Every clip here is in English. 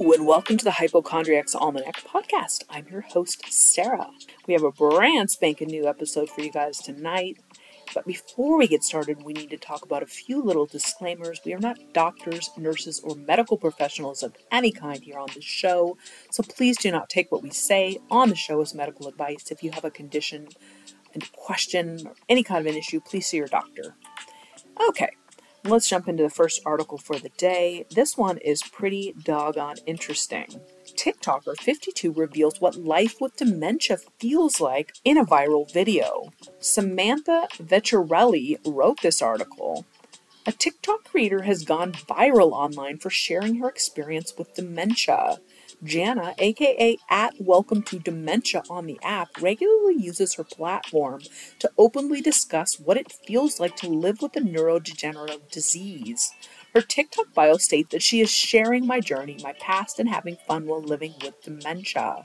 and welcome to the Hypochondriac's Almanac podcast. I'm your host, Sarah. We have a brand spanking new episode for you guys tonight. But before we get started, we need to talk about a few little disclaimers. We are not doctors, nurses, or medical professionals of any kind here on the show, so please do not take what we say on the show as medical advice. If you have a condition, a question, or any kind of an issue, please see your doctor. Okay, let's jump into the first article for the day. This one is pretty doggone interesting. TikToker 52 reveals what life with dementia feels like in a viral video. Samantha Vecchiarelli wrote this article. A TikTok creator has gone viral online for sharing her experience with dementia. Jana, aka at Welcome to Dementia on the app, regularly uses her platform to openly discuss what it feels like to live with a neurodegenerative disease. Her TikTok bio states that she is sharing my journey, my past, and having fun while living with dementia.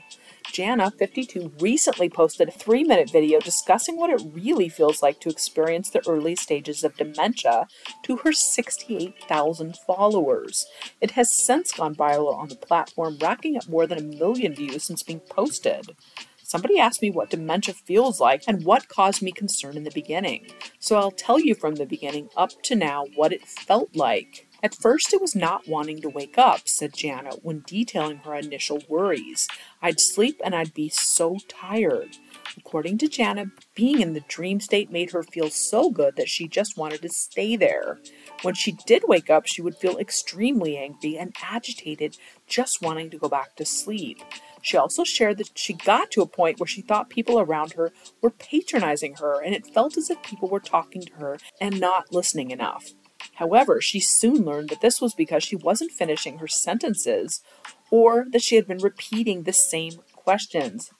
Jana, 52, recently posted a three minute video discussing what it really feels like to experience the early stages of dementia to her 68,000 followers. It has since gone viral on the platform, racking up more than a million views since being posted. Somebody asked me what dementia feels like and what caused me concern in the beginning. So I'll tell you from the beginning up to now what it felt like. At first, it was not wanting to wake up, said Janet when detailing her initial worries. I'd sleep and I'd be so tired. According to Janet, being in the dream state made her feel so good that she just wanted to stay there. When she did wake up, she would feel extremely angry and agitated, just wanting to go back to sleep. She also shared that she got to a point where she thought people around her were patronizing her, and it felt as if people were talking to her and not listening enough. However, she soon learned that this was because she wasn't finishing her sentences or that she had been repeating the same questions.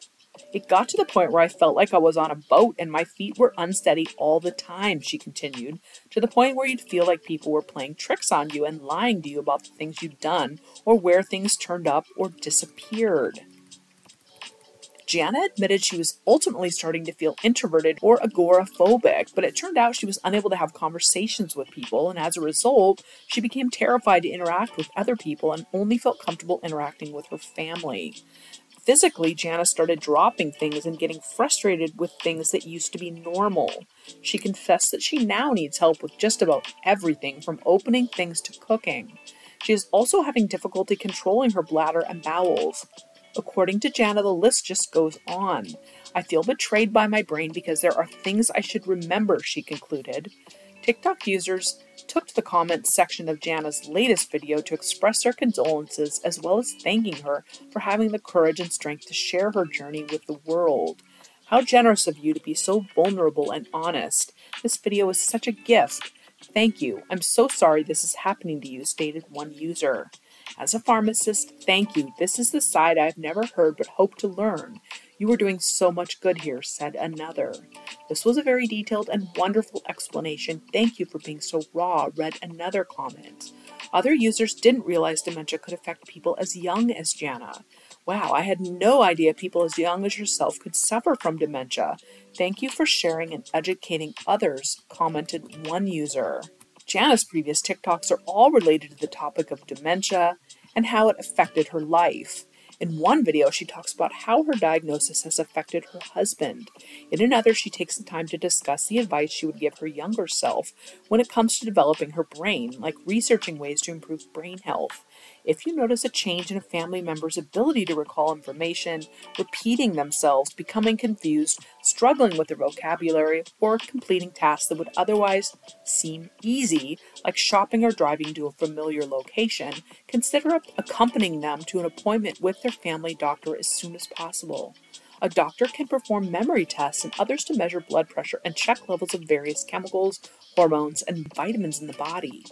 It got to the point where I felt like I was on a boat and my feet were unsteady all the time, she continued, to the point where you'd feel like people were playing tricks on you and lying to you about the things you'd done or where things turned up or disappeared. Jana admitted she was ultimately starting to feel introverted or agoraphobic, but it turned out she was unable to have conversations with people, and as a result, she became terrified to interact with other people and only felt comfortable interacting with her family. Physically, Jana started dropping things and getting frustrated with things that used to be normal. She confessed that she now needs help with just about everything from opening things to cooking. She is also having difficulty controlling her bladder and bowels. According to Jana, the list just goes on. I feel betrayed by my brain because there are things I should remember, she concluded. TikTok users took to the comments section of Jana's latest video to express their condolences as well as thanking her for having the courage and strength to share her journey with the world. How generous of you to be so vulnerable and honest. This video is such a gift. Thank you. I'm so sorry this is happening to you, stated one user. As a pharmacist, thank you. This is the side I've never heard but hope to learn. You are doing so much good here, said another. This was a very detailed and wonderful explanation. Thank you for being so raw, read another comment. Other users didn't realize dementia could affect people as young as Jana. Wow, I had no idea people as young as yourself could suffer from dementia. Thank you for sharing and educating others, commented one user. Jana's previous TikToks are all related to the topic of dementia and how it affected her life. In one video, she talks about how her diagnosis has affected her husband. In another, she takes the time to discuss the advice she would give her younger self when it comes to developing her brain, like researching ways to improve brain health. If you notice a change in a family member's ability to recall information, repeating themselves, becoming confused, struggling with their vocabulary, or completing tasks that would otherwise seem easy, like shopping or driving to a familiar location, consider accompanying them to an appointment with their family doctor as soon as possible. A doctor can perform memory tests and others to measure blood pressure and check levels of various chemicals, hormones, and vitamins in the body.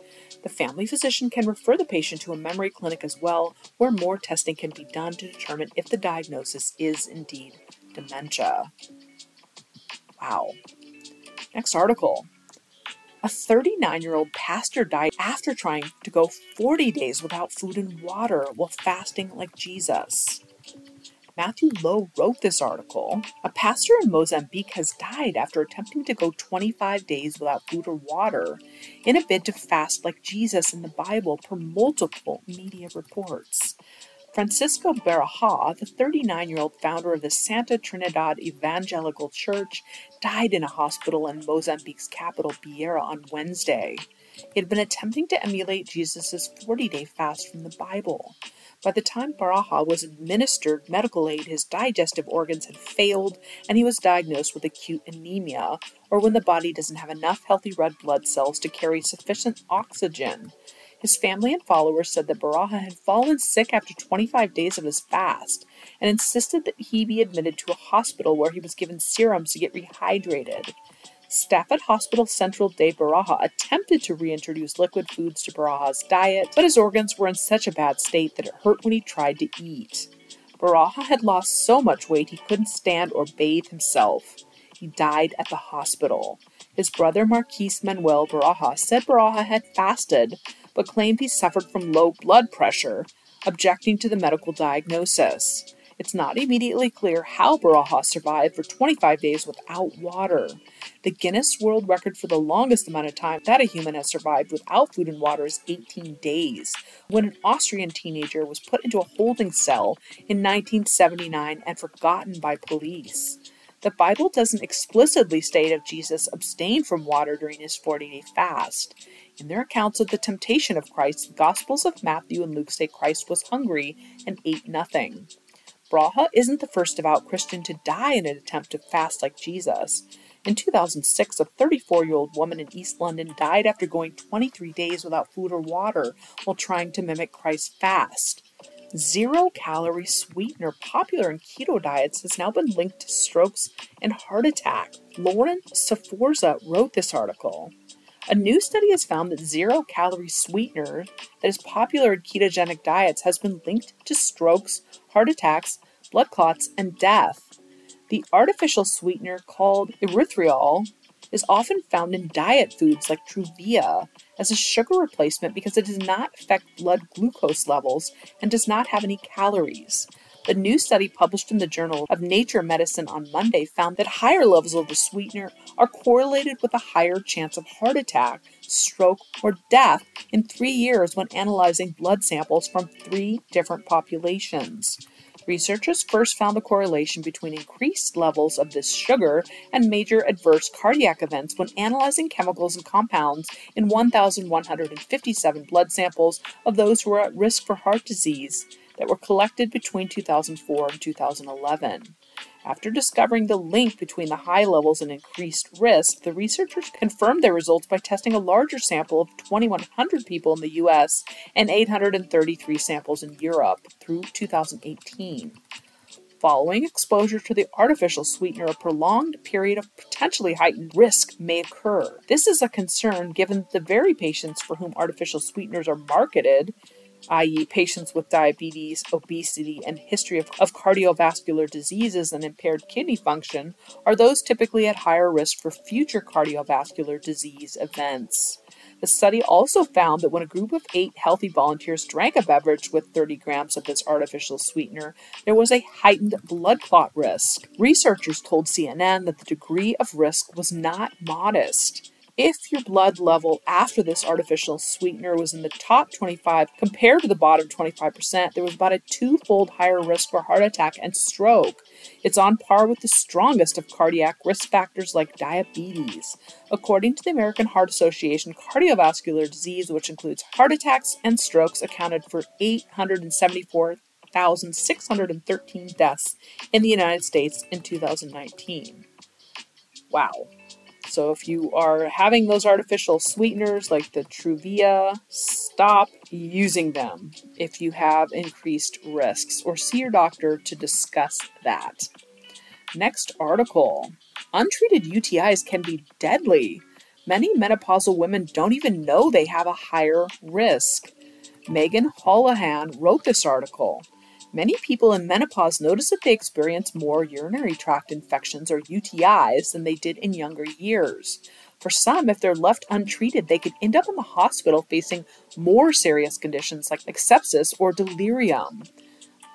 The family physician can refer the patient to a memory clinic as well, where more testing can be done to determine if the diagnosis is indeed dementia. Wow. Next article. A 39 year old pastor died after trying to go 40 days without food and water while fasting like Jesus. Matthew Loh wrote this article. A pastor in Mozambique has died after attempting to go 25 days without food or water in a bid to fast like Jesus in the Bible, per multiple media reports. Francisco Barajah, the 39 year old founder of the Santa Trinidad Evangelical Church, died in a hospital in Mozambique's capital, Beira, on Wednesday. He had been attempting to emulate Jesus' 40 day fast from the Bible. By the time Barajah was administered medical aid, his digestive organs had failed and he was diagnosed with acute anemia, or when the body doesn't have enough healthy red blood cells to carry sufficient oxygen. His family and followers said that Barajah had fallen sick after 25 days of his fast and insisted that he be admitted to a hospital where he was given serums to get rehydrated. Staff at Hospital Central de Baraja attempted to reintroduce liquid foods to Barajah's diet, but his organs were in such a bad state that it hurt when he tried to eat. Barajah had lost so much weight he couldn't stand or bathe himself. He died at the hospital. His brother Marquis Manuel Barajah said Barajah had fasted, but claimed he suffered from low blood pressure, objecting to the medical diagnosis. It's not immediately clear how Barajah survived for 25 days without water. The Guinness World Record for the longest amount of time that a human has survived without food and water is 18 days, when an Austrian teenager was put into a holding cell in 1979 and forgotten by police. The Bible doesn't explicitly state if Jesus abstained from water during his 40 day fast. In their accounts of the temptation of Christ, the Gospels of Matthew and Luke say Christ was hungry and ate nothing. Braha isn't the first devout Christian to die in an attempt to fast like Jesus. In 2006, a 34 year old woman in East London died after going 23 days without food or water while trying to mimic Christ's fast. Zero calorie sweetener, popular in keto diets, has now been linked to strokes and heart attack. Lauren Sforza wrote this article. A new study has found that zero calorie sweetener that is popular in ketogenic diets has been linked to strokes, heart attacks, blood clots, and death. The artificial sweetener called erythritol is often found in diet foods like Truvia as a sugar replacement because it does not affect blood glucose levels and does not have any calories. The new study published in the Journal of Nature Medicine on Monday found that higher levels of the sweetener are correlated with a higher chance of heart attack, stroke, or death in three years when analyzing blood samples from three different populations. Researchers first found the correlation between increased levels of this sugar and major adverse cardiac events when analyzing chemicals and compounds in 1,157 blood samples of those who were at risk for heart disease that were collected between 2004 and 2011. After discovering the link between the high levels and increased risk, the researchers confirmed their results by testing a larger sample of 2,100 people in the US and 833 samples in Europe through 2018. Following exposure to the artificial sweetener, a prolonged period of potentially heightened risk may occur. This is a concern given the very patients for whom artificial sweeteners are marketed i.e., patients with diabetes, obesity, and history of, of, cardiovascular diseases and impaired kidney function, are those typically at higher risk for future cardiovascular disease events. The study also found that when a group of eight healthy volunteers drank a beverage with 30 grams of this artificial sweetener, there was a heightened blood clot risk. Researchers told CNN that the degree of risk was not modest. If your blood level after this artificial sweetener was in the top 25 compared to the bottom 25%, there was about a twofold higher risk for heart attack and stroke. It's on par with the strongest of cardiac risk factors like diabetes. According to the American Heart Association, cardiovascular disease, which includes heart attacks and strokes, accounted for 874,613 deaths in the United States in 2019. Wow. So if you are having those artificial sweeteners like the Truvia, stop using them if you have increased risks or see your doctor to discuss that. Next article Untreated UTIs can be deadly. Many menopausal women don't even know they have a higher risk. Meghan Holohan wrote this article. Many people in menopause notice that they experience more urinary tract infections or UTIs than they did in younger years. For some, if they're left untreated, they could end up in the hospital facing more serious conditions like sepsis or delirium.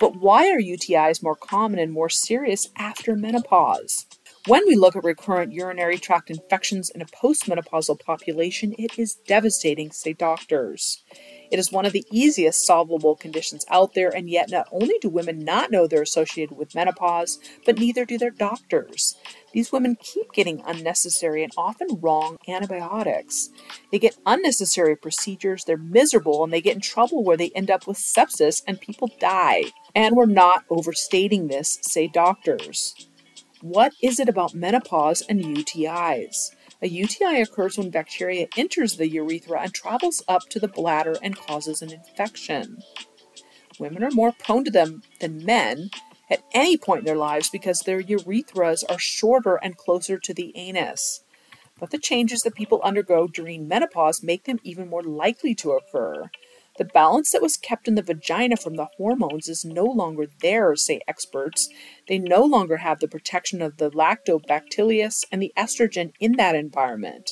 But why are UTIs more common and more serious after menopause? When we look at recurrent urinary tract infections in a postmenopausal population, it is devastating, say doctors. It is one of the easiest solvable conditions out there, and yet not only do women not know they're associated with menopause, but neither do their doctors. These women keep getting unnecessary and often wrong antibiotics. They get unnecessary procedures, they're miserable, and they get in trouble where they end up with sepsis and people die. And we're not overstating this, say doctors. What is it about menopause and UTIs? A UTI occurs when bacteria enters the urethra and travels up to the bladder and causes an infection. Women are more prone to them than men at any point in their lives because their urethras are shorter and closer to the anus. But the changes that people undergo during menopause make them even more likely to occur. The balance that was kept in the vagina from the hormones is no longer there, say experts. They no longer have the protection of the lactobacillus and the estrogen in that environment.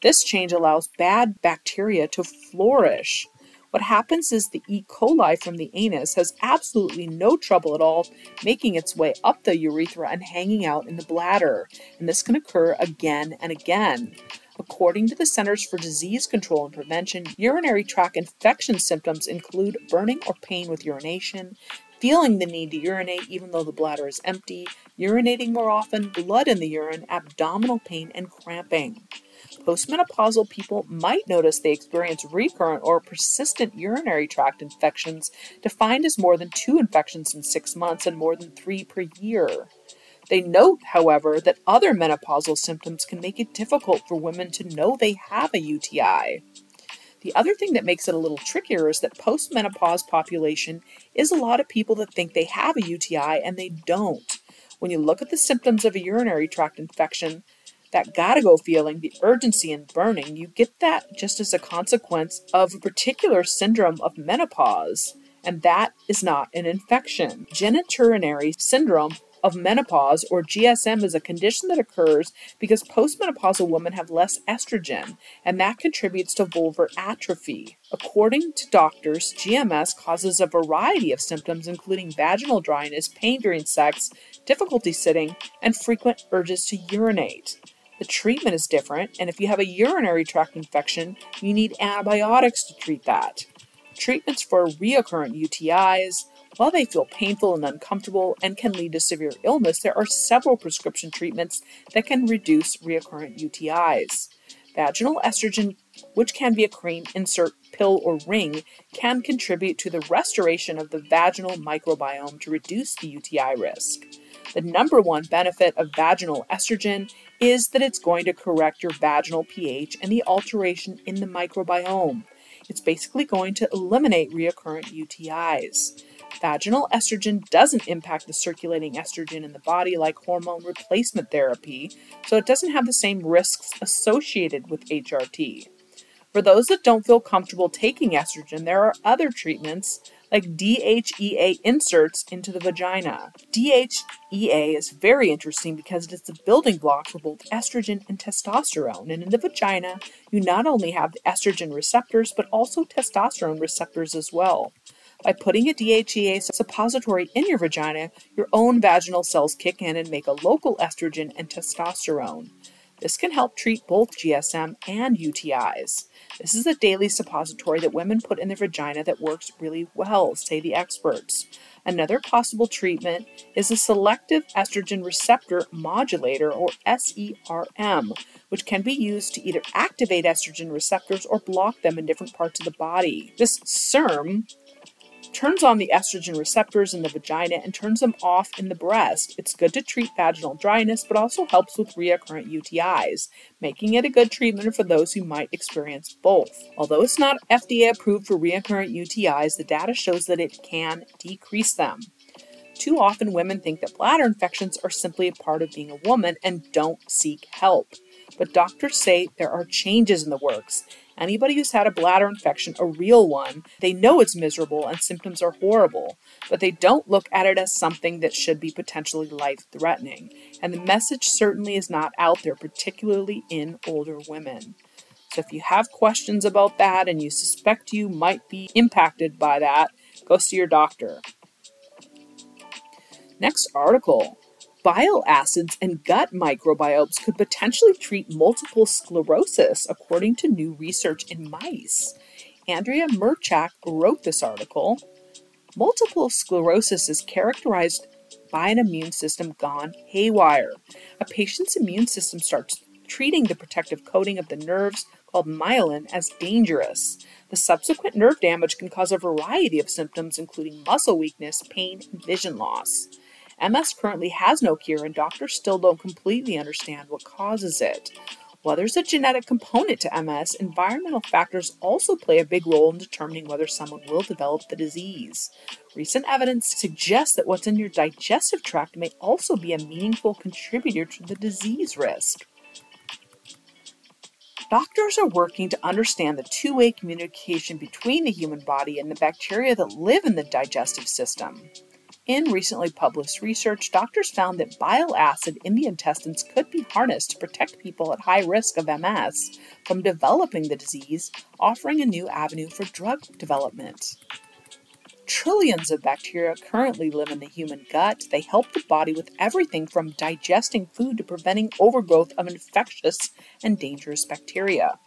This change allows bad bacteria to flourish. What happens is the E. coli from the anus has absolutely no trouble at all making its way up the urethra and hanging out in the bladder, and this can occur again and again. According to the Centers for Disease Control and Prevention, urinary tract infection symptoms include burning or pain with urination, feeling the need to urinate even though the bladder is empty, urinating more often, blood in the urine, abdominal pain, and cramping. Postmenopausal people might notice they experience recurrent or persistent urinary tract infections, defined as more than two infections in six months and more than three per year. They note, however, that other menopausal symptoms can make it difficult for women to know they have a UTI. The other thing that makes it a little trickier is that postmenopause population is a lot of people that think they have a UTI and they don't. When you look at the symptoms of a urinary tract infection, that gotta go feeling, the urgency and burning, you get that just as a consequence of a particular syndrome of menopause, and that is not an infection. Genitourinary syndrome of menopause, or GSM, is a condition that occurs because postmenopausal women have less estrogen, and that contributes to vulvar atrophy. According to doctors, GMS causes a variety of symptoms, including vaginal dryness, pain during sex, difficulty sitting, and frequent urges to urinate. The treatment is different, and if you have a urinary tract infection, you need antibiotics to treat that. Treatments for recurrent UTIs, while they feel painful and uncomfortable and can lead to severe illness, there are several prescription treatments that can reduce recurrent UTIs. Vaginal estrogen, which can be a cream, insert, pill, or ring, can contribute to the restoration of the vaginal microbiome to reduce the UTI risk. The number one benefit of vaginal estrogen is that it's going to correct your vaginal pH and the alteration in the microbiome. It's basically going to eliminate recurrent UTIs. Vaginal estrogen doesn't impact the circulating estrogen in the body like hormone replacement therapy, so it doesn't have the same risks associated with HRT. For those that don't feel comfortable taking estrogen, there are other treatments like DHEA inserts into the vagina. DHEA is very interesting because it's a building block for both estrogen and testosterone. And in the vagina, you not only have the estrogen receptors, but also testosterone receptors as well. By putting a DHEA suppository in your vagina, your own vaginal cells kick in and make a local estrogen and testosterone. This can help treat both GSM and UTIs. This is a daily suppository that women put in their vagina that works really well, say the experts. Another possible treatment is a selective estrogen receptor modulator, or SERM, which can be used to either activate estrogen receptors or block them in different parts of the body. This SERM turns on the estrogen receptors in the vagina and turns them off in the breast. It's good to treat vaginal dryness, but also helps with recurrent UTIs, making it a good treatment for those who might experience both. Although it's not FDA approved for recurrent UTIs, the data shows that it can decrease them. Too often, women think that bladder infections are simply a part of being a woman and don't seek help. But doctors say there are changes in the works, Anybody who's had a bladder infection, a real one, they know it's miserable and symptoms are horrible, but they don't look at it as something that should be potentially life threatening. And the message certainly is not out there, particularly in older women. So if you have questions about that and you suspect you might be impacted by that, go see your doctor. Next article Bile acids and gut microbiomes could potentially treat multiple sclerosis, according to new research in mice. Andrea Merchak wrote this article. Multiple sclerosis is characterized by an immune system gone haywire. A patient's immune system starts treating the protective coating of the nerves called myelin as dangerous. The subsequent nerve damage can cause a variety of symptoms, including muscle weakness, pain, and vision loss. MS currently has no cure, and doctors still don't completely understand what causes it. While there's a genetic component to MS, environmental factors also play a big role in determining whether someone will develop the disease. Recent evidence suggests that what's in your digestive tract may also be a meaningful contributor to the disease risk. Doctors are working to understand the two way communication between the human body and the bacteria that live in the digestive system. In recently published research, doctors found that bile acid in the intestines could be harnessed to protect people at high risk of MS from developing the disease, offering a new avenue for drug development. Trillions of bacteria currently live in the human gut. They help the body with everything from digesting food to preventing overgrowth of infectious and dangerous bacteria.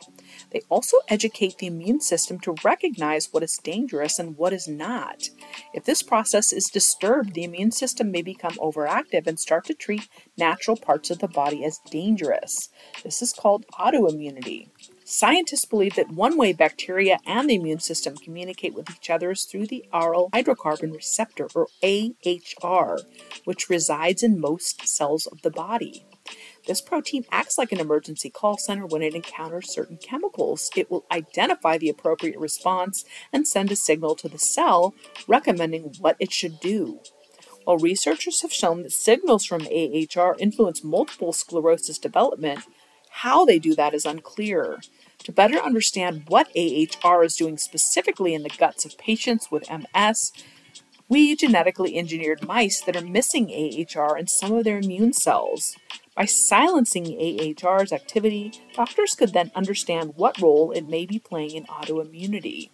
They also educate the immune system to recognize what is dangerous and what is not. If this process is disturbed, the immune system may become overactive and start to treat natural parts of the body as dangerous. This is called autoimmunity. Scientists believe that one way bacteria and the immune system communicate with each other is through the aryl hydrocarbon receptor, or AHR, which resides in most cells of the body. This protein acts like an emergency call center when it encounters certain chemicals. It will identify the appropriate response and send a signal to the cell recommending what it should do. While researchers have shown that signals from AHR influence multiple sclerosis development, how they do that is unclear. To better understand what AHR is doing specifically in the guts of patients with MS, we genetically engineered mice that are missing AHR in some of their immune cells. By silencing AHR's activity, doctors could then understand what role it may be playing in autoimmunity.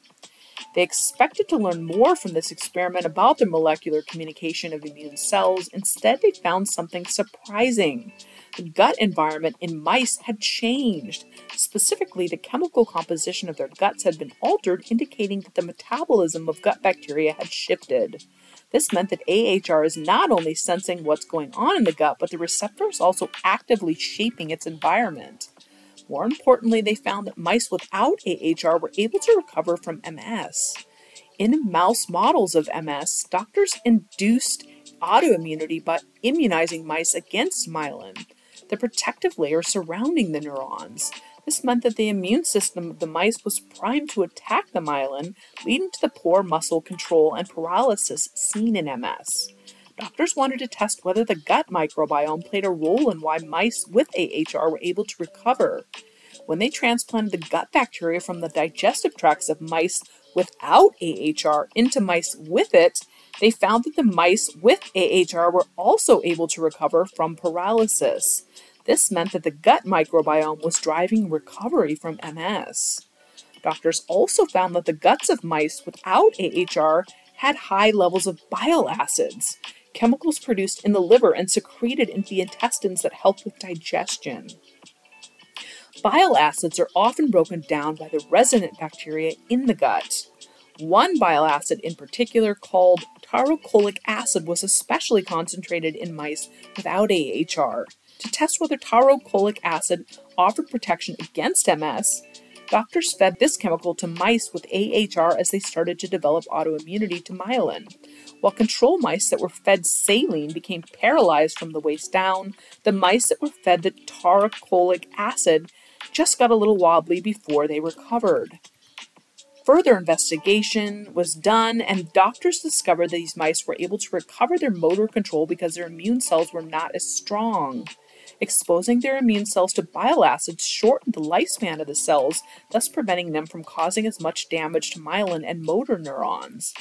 They expected to learn more from this experiment about the molecular communication of immune cells. Instead, they found something surprising. The gut environment in mice had changed. Specifically, the chemical composition of their guts had been altered, indicating that the metabolism of gut bacteria had shifted. This meant that AHR is not only sensing what's going on in the gut, but the receptor is also actively shaping its environment. More importantly, they found that mice without AHR were able to recover from MS. In mouse models of MS, doctors induced autoimmunity by immunizing mice against myelin, the protective layer surrounding the neurons. This meant that the immune system of the mice was primed to attack the myelin, leading to the poor muscle control and paralysis seen in MS. Doctors wanted to test whether the gut microbiome played a role in why mice with AHR were able to recover. When they transplanted the gut bacteria from the digestive tracts of mice without AHR into mice with it, they found that the mice with AHR were also able to recover from paralysis. This meant that the gut microbiome was driving recovery from MS. Doctors also found that the guts of mice without AHR had high levels of bile acids chemicals produced in the liver and secreted into the intestines that help with digestion. Bile acids are often broken down by the resident bacteria in the gut. One bile acid in particular, called taurocholic acid, was especially concentrated in mice without AHR. To test whether taurocholic acid offered protection against MS, doctors fed this chemical to mice with AHR as they started to develop autoimmunity to myelin. While control mice that were fed saline became paralyzed from the waist down, the mice that were fed the taurocholic acid just got a little wobbly before they recovered. Further investigation was done, and doctors discovered that these mice were able to recover their motor control because their immune cells were not as strong. Exposing their immune cells to bile acids shortened the lifespan of the cells, thus preventing them from causing as much damage to myelin and motor neurons.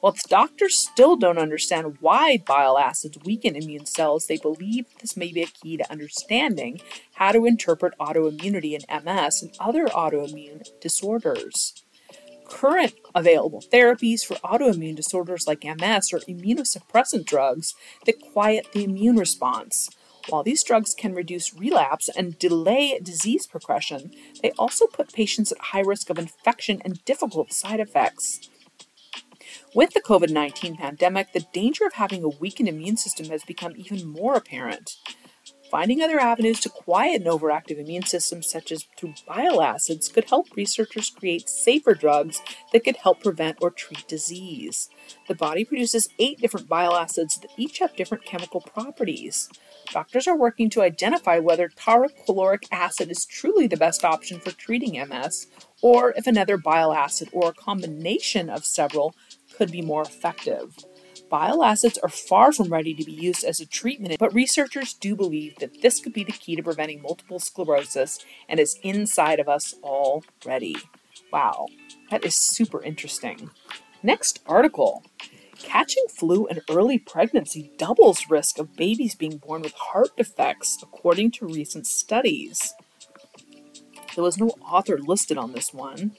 While doctors still don't understand why bile acids weaken immune cells, they believe this may be a key to understanding how to interpret autoimmunity in MS and other autoimmune disorders. Current available therapies for autoimmune disorders like MS are immunosuppressant drugs that quiet the immune response. While these drugs can reduce relapse and delay disease progression, they also put patients at high risk of infection and difficult side effects. With the COVID 19 pandemic, the danger of having a weakened immune system has become even more apparent. Finding other avenues to quiet an overactive immune system, such as through bile acids, could help researchers create safer drugs that could help prevent or treat disease. The body produces eight different bile acids that each have different chemical properties. Doctors are working to identify whether taurocholic acid is truly the best option for treating MS, or if another bile acid or a combination of several could be more effective. Bile acids are far from ready to be used as a treatment, but researchers do believe that this could be the key to preventing multiple sclerosis and is inside of us already. Wow, that is super interesting. Next article. Catching flu in early pregnancy doubles risk of babies being born with heart defects, according to recent studies. There was no author listed on this one.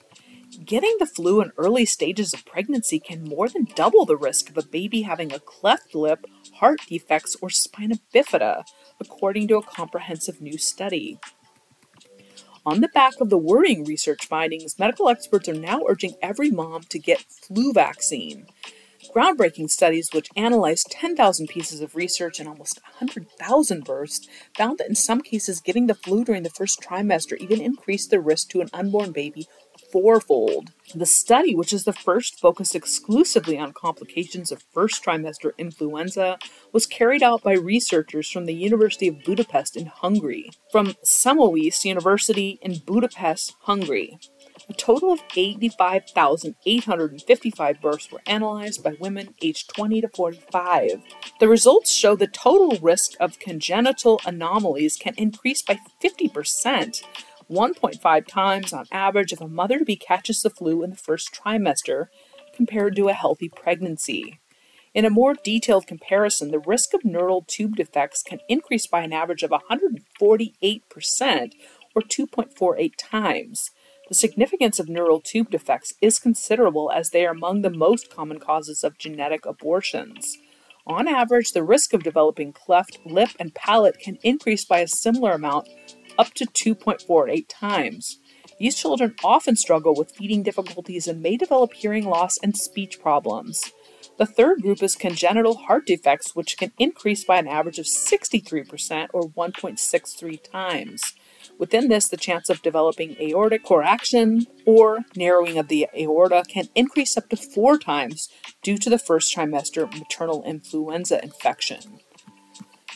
Getting the flu in early stages of pregnancy can more than double the risk of a baby having a cleft lip, heart defects, or spina bifida, according to a comprehensive new study. On the back of the worrying research findings, medical experts are now urging every mom to get flu vaccine. Groundbreaking studies, which analyzed 10,000 pieces of research and almost 100,000 births, found that in some cases, getting the flu during the first trimester even increased the risk to an unborn baby fourfold. The study, which is the first focused exclusively on complications of first trimester influenza, was carried out by researchers from the University of Budapest in Hungary, from Semmelweis University in Budapest, Hungary. A total of 85,855 births were analyzed by women aged 20 to 45. The results show the total risk of congenital anomalies can increase by 50%, 1.5 times on average if a mother to be catches the flu in the first trimester compared to a healthy pregnancy. In a more detailed comparison, the risk of neural tube defects can increase by an average of 148% or 2.48 times. The significance of neural tube defects is considerable as they are among the most common causes of genetic abortions. On average, the risk of developing cleft lip and palate can increase by a similar amount up to 2.48 times. These children often struggle with feeding difficulties and may develop hearing loss and speech problems. The third group is congenital heart defects, which can increase by an average of 63% or 1.63 times. Within this, the chance of developing aortic coarctation or narrowing of the aorta can increase up to four times due to the first trimester maternal influenza infection.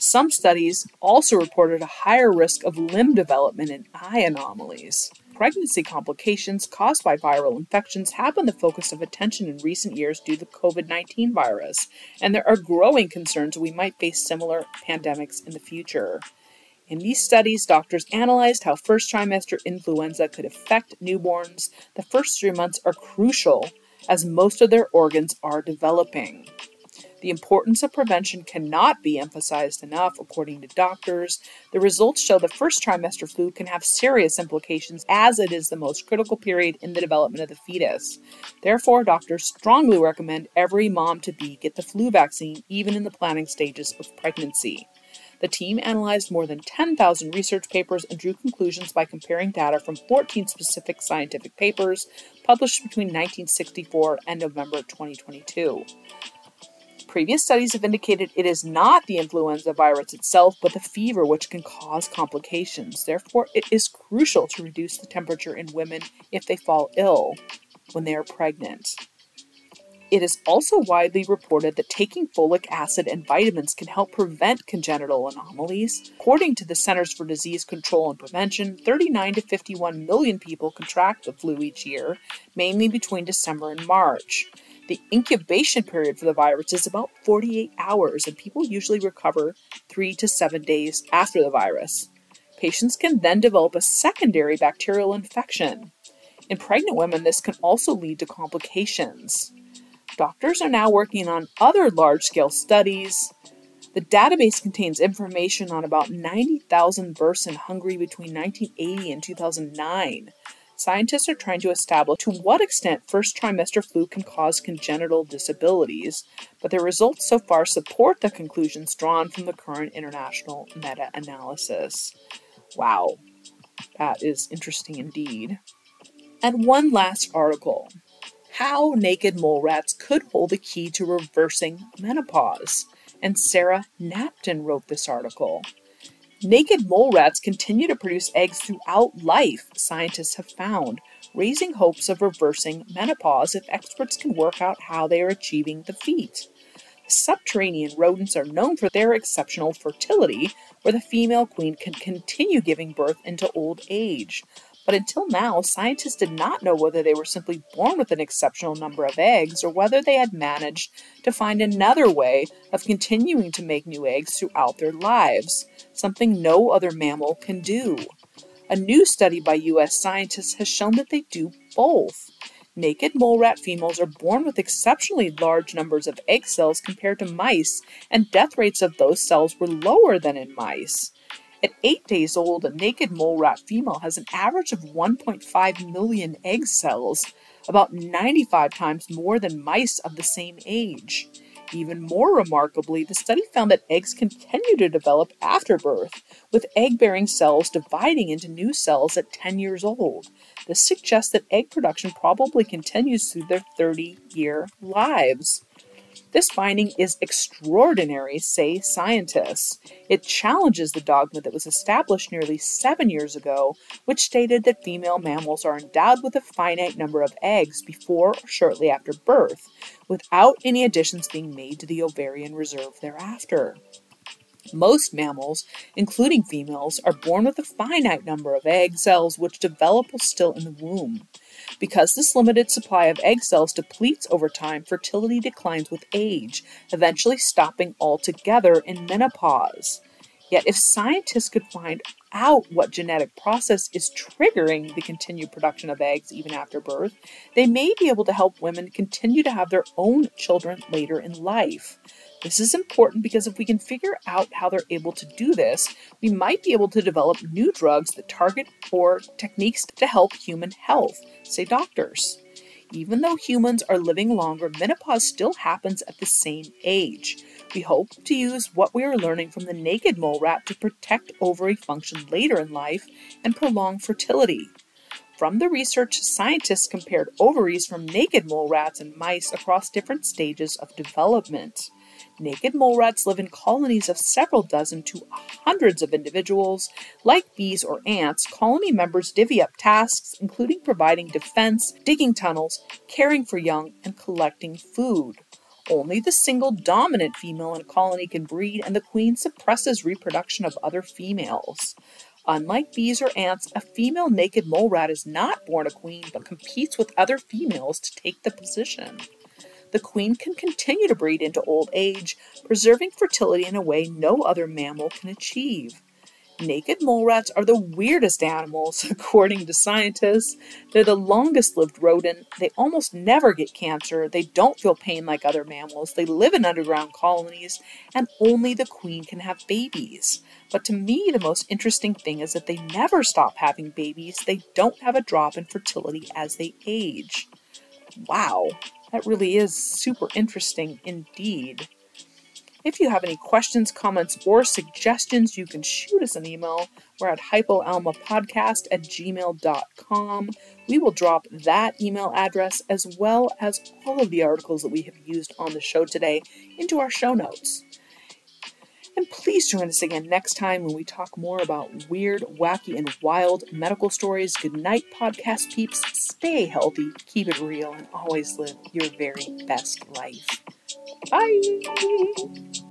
Some studies also reported a higher risk of limb development and eye anomalies. Pregnancy complications caused by viral infections have been the focus of attention in recent years due to the COVID 19 virus, and there are growing concerns we might face similar pandemics in the future. In these studies, doctors analyzed how first trimester influenza could affect newborns. The first three months are crucial as most of their organs are developing. The importance of prevention cannot be emphasized enough, according to doctors. The results show the first trimester flu can have serious implications as it is the most critical period in the development of the fetus. Therefore, doctors strongly recommend every mom to be get the flu vaccine even in the planning stages of pregnancy. The team analyzed more than 10,000 research papers and drew conclusions by comparing data from 14 specific scientific papers published between 1964 and November 2022. Previous studies have indicated it is not the influenza virus itself, but the fever which can cause complications. Therefore, it is crucial to reduce the temperature in women if they fall ill when they are pregnant. It is also widely reported that taking folic acid and vitamins can help prevent congenital anomalies. According to the Centers for Disease Control and Prevention, 39 to 51 million people contract the flu each year, mainly between December and March. The incubation period for the virus is about 48 hours, and people usually recover three to seven days after the virus. Patients can then develop a secondary bacterial infection. In pregnant women, this can also lead to complications. Doctors are now working on other large scale studies. The database contains information on about 90,000 births in Hungary between 1980 and 2009. Scientists are trying to establish to what extent first trimester flu can cause congenital disabilities, but their results so far support the conclusions drawn from the current international meta analysis. Wow, that is interesting indeed. And one last article How Naked Mole Rats Could Hold the Key to Reversing Menopause. And Sarah Knapton wrote this article. Naked mole rats continue to produce eggs throughout life, scientists have found, raising hopes of reversing menopause if experts can work out how they are achieving the feat. Subterranean rodents are known for their exceptional fertility, where the female queen can continue giving birth into old age. But until now, scientists did not know whether they were simply born with an exceptional number of eggs or whether they had managed to find another way of continuing to make new eggs throughout their lives, something no other mammal can do. A new study by U.S. scientists has shown that they do both. Naked mole rat females are born with exceptionally large numbers of egg cells compared to mice, and death rates of those cells were lower than in mice. At eight days old, a naked mole rat female has an average of 1.5 million egg cells, about 95 times more than mice of the same age. Even more remarkably, the study found that eggs continue to develop after birth, with egg bearing cells dividing into new cells at 10 years old. This suggests that egg production probably continues through their 30 year lives. This finding is extraordinary, say scientists. It challenges the dogma that was established nearly seven years ago, which stated that female mammals are endowed with a finite number of eggs before or shortly after birth, without any additions being made to the ovarian reserve thereafter. Most mammals, including females, are born with a finite number of egg cells which develop while still in the womb. Because this limited supply of egg cells depletes over time, fertility declines with age, eventually stopping altogether in menopause. Yet, if scientists could find out what genetic process is triggering the continued production of eggs even after birth, they may be able to help women continue to have their own children later in life. This is important because if we can figure out how they're able to do this, we might be able to develop new drugs that target or techniques to help human health, say doctors. Even though humans are living longer, menopause still happens at the same age. We hope to use what we are learning from the naked mole rat to protect ovary function later in life and prolong fertility. From the research, scientists compared ovaries from naked mole rats and mice across different stages of development. Naked mole rats live in colonies of several dozen to hundreds of individuals. Like bees or ants, colony members divvy up tasks, including providing defense, digging tunnels, caring for young, and collecting food. Only the single dominant female in a colony can breed, and the queen suppresses reproduction of other females. Unlike bees or ants, a female naked mole rat is not born a queen but competes with other females to take the position the queen can continue to breed into old age, preserving fertility in a way no other mammal can achieve. Naked mole rats are the weirdest animals, according to scientists. They're the longest lived rodent. They almost never get cancer. They don't feel pain like other mammals. They live in underground colonies, and only the queen can have babies. But to me, the most interesting thing is that they never stop having babies. They don't have a drop in fertility as they age. Wow, that really is super interesting indeed. If you have any questions, comments, or suggestions, you can shoot us an email. We're at hypoalmapodcast at gmail.com. We will drop that email address as well as all of the articles that we have used on the show today into our show notes. And please join us again next time when we talk more about weird, wacky, and wild medical stories. Good night, podcast peeps. Stay healthy, keep it real, and always live your very best life. Bye.